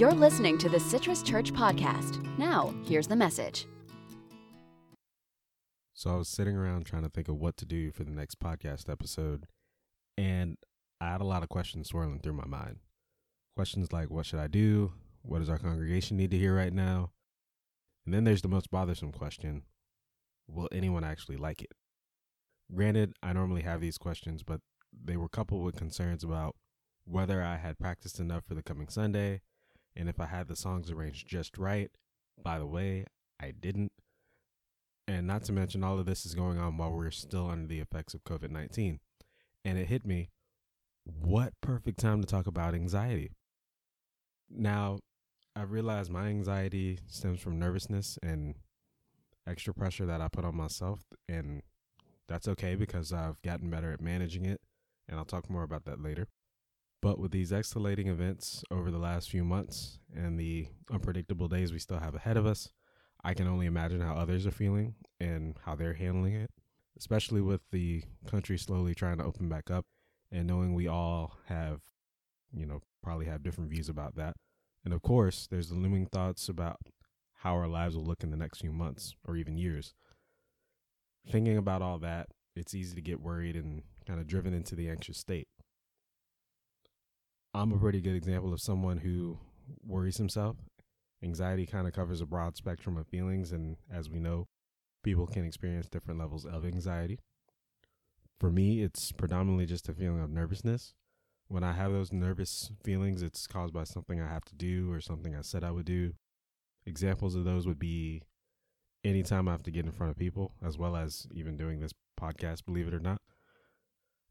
You're listening to the Citrus Church Podcast. Now, here's the message. So I was sitting around trying to think of what to do for the next podcast episode, and I had a lot of questions swirling through my mind. Questions like, what should I do? What does our congregation need to hear right now? And then there's the most bothersome question Will anyone actually like it? Granted, I normally have these questions, but they were coupled with concerns about whether I had practiced enough for the coming Sunday, and if I had the songs arranged just right. By the way, I didn't. And not to mention, all of this is going on while we're still under the effects of COVID 19. And it hit me what perfect time to talk about anxiety. Now, I realize my anxiety stems from nervousness and extra pressure that I put on myself. And that's okay because I've gotten better at managing it. And I'll talk more about that later. But with these escalating events over the last few months and the unpredictable days we still have ahead of us, I can only imagine how others are feeling and how they're handling it, especially with the country slowly trying to open back up and knowing we all have, you know, probably have different views about that. And of course, there's the looming thoughts about how our lives will look in the next few months or even years. Thinking about all that, it's easy to get worried and kind of driven into the anxious state. I'm a pretty good example of someone who worries himself. Anxiety kind of covers a broad spectrum of feelings, and as we know, people can experience different levels of anxiety. For me, it's predominantly just a feeling of nervousness. When I have those nervous feelings, it's caused by something I have to do or something I said I would do. Examples of those would be anytime I have to get in front of people, as well as even doing this podcast, believe it or not.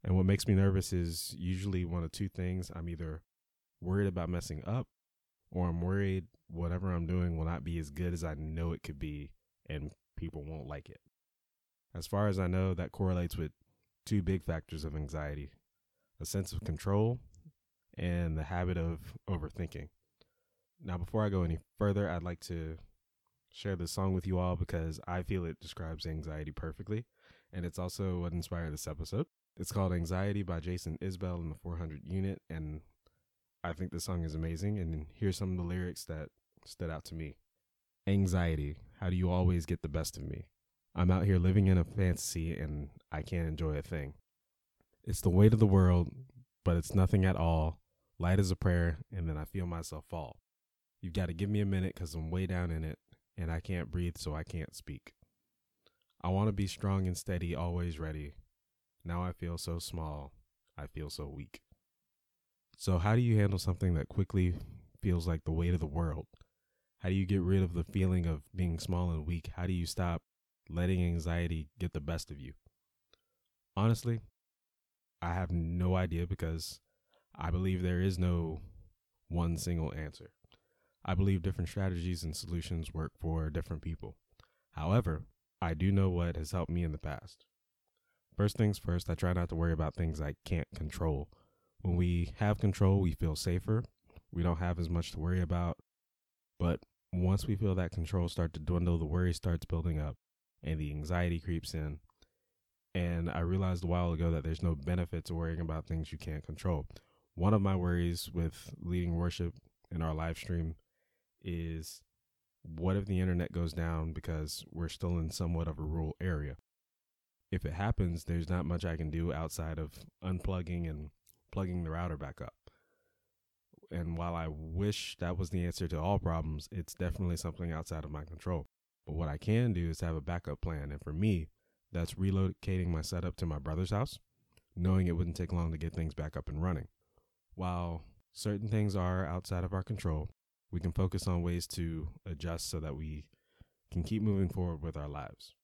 And what makes me nervous is usually one of two things. I'm either worried about messing up or I'm worried whatever I'm doing will not be as good as I know it could be and people won't like it. As far as I know, that correlates with two big factors of anxiety a sense of control and the habit of overthinking. Now, before I go any further, I'd like to share this song with you all because I feel it describes anxiety perfectly, and it's also what inspired this episode. It's called Anxiety by Jason Isbell in the 400 unit, and I think the song is amazing. And here's some of the lyrics that stood out to me Anxiety, how do you always get the best of me? I'm out here living in a fantasy and I can't enjoy a thing. It's the weight of the world, but it's nothing at all. Light as a prayer, and then I feel myself fall. You've got to give me a minute because I'm way down in it and I can't breathe, so I can't speak. I want to be strong and steady, always ready. Now I feel so small. I feel so weak. So, how do you handle something that quickly feels like the weight of the world? How do you get rid of the feeling of being small and weak? How do you stop letting anxiety get the best of you? Honestly, I have no idea because I believe there is no one single answer. I believe different strategies and solutions work for different people. However, I do know what has helped me in the past. First things first, I try not to worry about things I can't control. When we have control, we feel safer. We don't have as much to worry about. But once we feel that control start to dwindle, the worry starts building up and the anxiety creeps in. And I realized a while ago that there's no benefit to worrying about things you can't control. One of my worries with leading worship in our live stream is what if the internet goes down because we're still in somewhat of a rural area? If it happens, there's not much I can do outside of unplugging and plugging the router back up. And while I wish that was the answer to all problems, it's definitely something outside of my control. But what I can do is have a backup plan. And for me, that's relocating my setup to my brother's house, knowing it wouldn't take long to get things back up and running. While certain things are outside of our control, we can focus on ways to adjust so that we can keep moving forward with our lives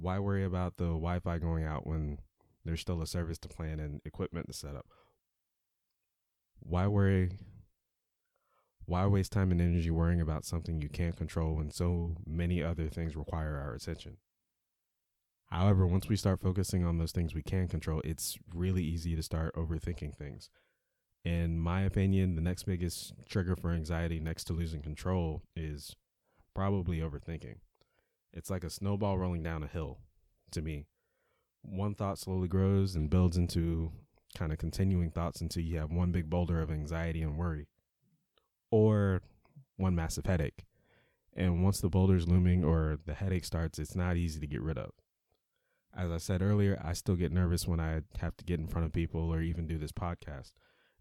why worry about the Wi-Fi going out when there's still a service to plan and equipment to set up? Why worry? Why waste time and energy worrying about something you can't control when so many other things require our attention? However, once we start focusing on those things we can control, it's really easy to start overthinking things. In my opinion, the next biggest trigger for anxiety next to losing control is probably overthinking. It's like a snowball rolling down a hill to me. One thought slowly grows and builds into kind of continuing thoughts until you have one big boulder of anxiety and worry. or one massive headache. And once the boulder's looming or the headache starts, it's not easy to get rid of. As I said earlier, I still get nervous when I have to get in front of people or even do this podcast.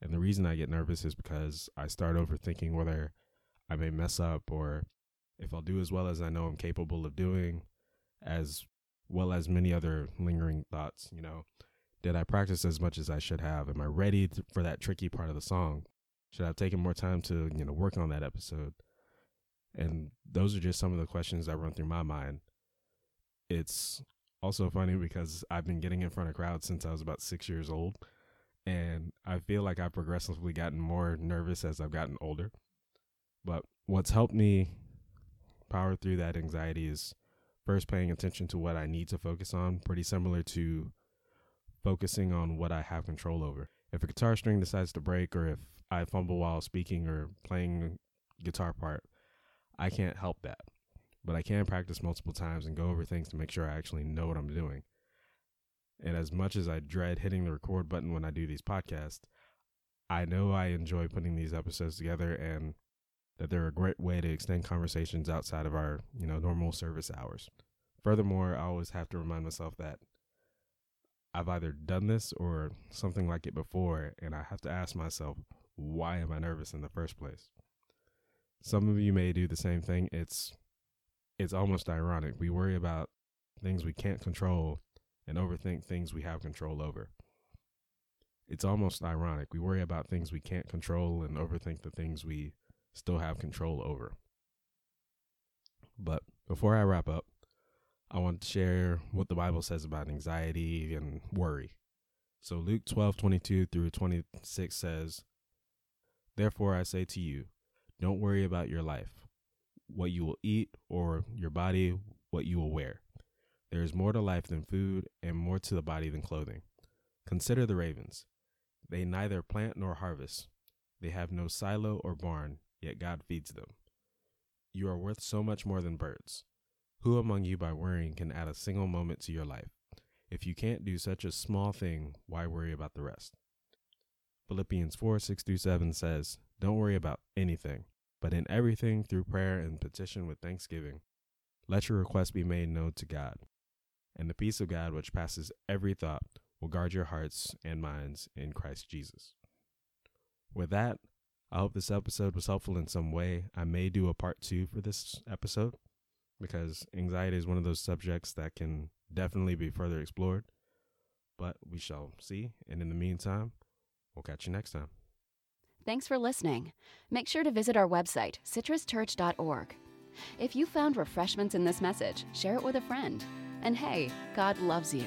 And the reason I get nervous is because I start overthinking whether I may mess up or if I'll do as well as I know I'm capable of doing, as well as many other lingering thoughts. You know, did I practice as much as I should have? Am I ready for that tricky part of the song? Should I have taken more time to, you know, work on that episode? And those are just some of the questions that run through my mind. It's also funny because I've been getting in front of crowds since I was about six years old. And I feel like I've progressively gotten more nervous as I've gotten older. But what's helped me power through that anxiety is first paying attention to what I need to focus on, pretty similar to focusing on what I have control over. If a guitar string decides to break, or if I fumble while speaking or playing guitar part, I can't help that. But I can practice multiple times and go over things to make sure I actually know what I'm doing. And as much as I dread hitting the record button when I do these podcasts, I know I enjoy putting these episodes together and that they're a great way to extend conversations outside of our, you know, normal service hours. Furthermore, I always have to remind myself that I've either done this or something like it before, and I have to ask myself, why am I nervous in the first place? Some of you may do the same thing. It's it's almost ironic. We worry about things we can't control and overthink things we have control over. It's almost ironic. We worry about things we can't control and overthink the things we still have control over. But before I wrap up, I want to share what the Bible says about anxiety and worry. So Luke 12, 22 through 26 says, Therefore I say to you, don't worry about your life, what you will eat, or your body, what you will wear. There is more to life than food, and more to the body than clothing. Consider the ravens. They neither plant nor harvest. They have no silo or barn, yet God feeds them. You are worth so much more than birds. Who among you by worrying can add a single moment to your life? If you can't do such a small thing, why worry about the rest? Philippians 4 6 through 7 says, Don't worry about anything, but in everything through prayer and petition with thanksgiving, let your requests be made known to God. And the peace of God, which passes every thought, will guard your hearts and minds in Christ Jesus. With that, I hope this episode was helpful in some way. I may do a part two for this episode because anxiety is one of those subjects that can definitely be further explored. But we shall see. And in the meantime, we'll catch you next time. Thanks for listening. Make sure to visit our website, citruschurch.org. If you found refreshments in this message, share it with a friend. And hey, God loves you.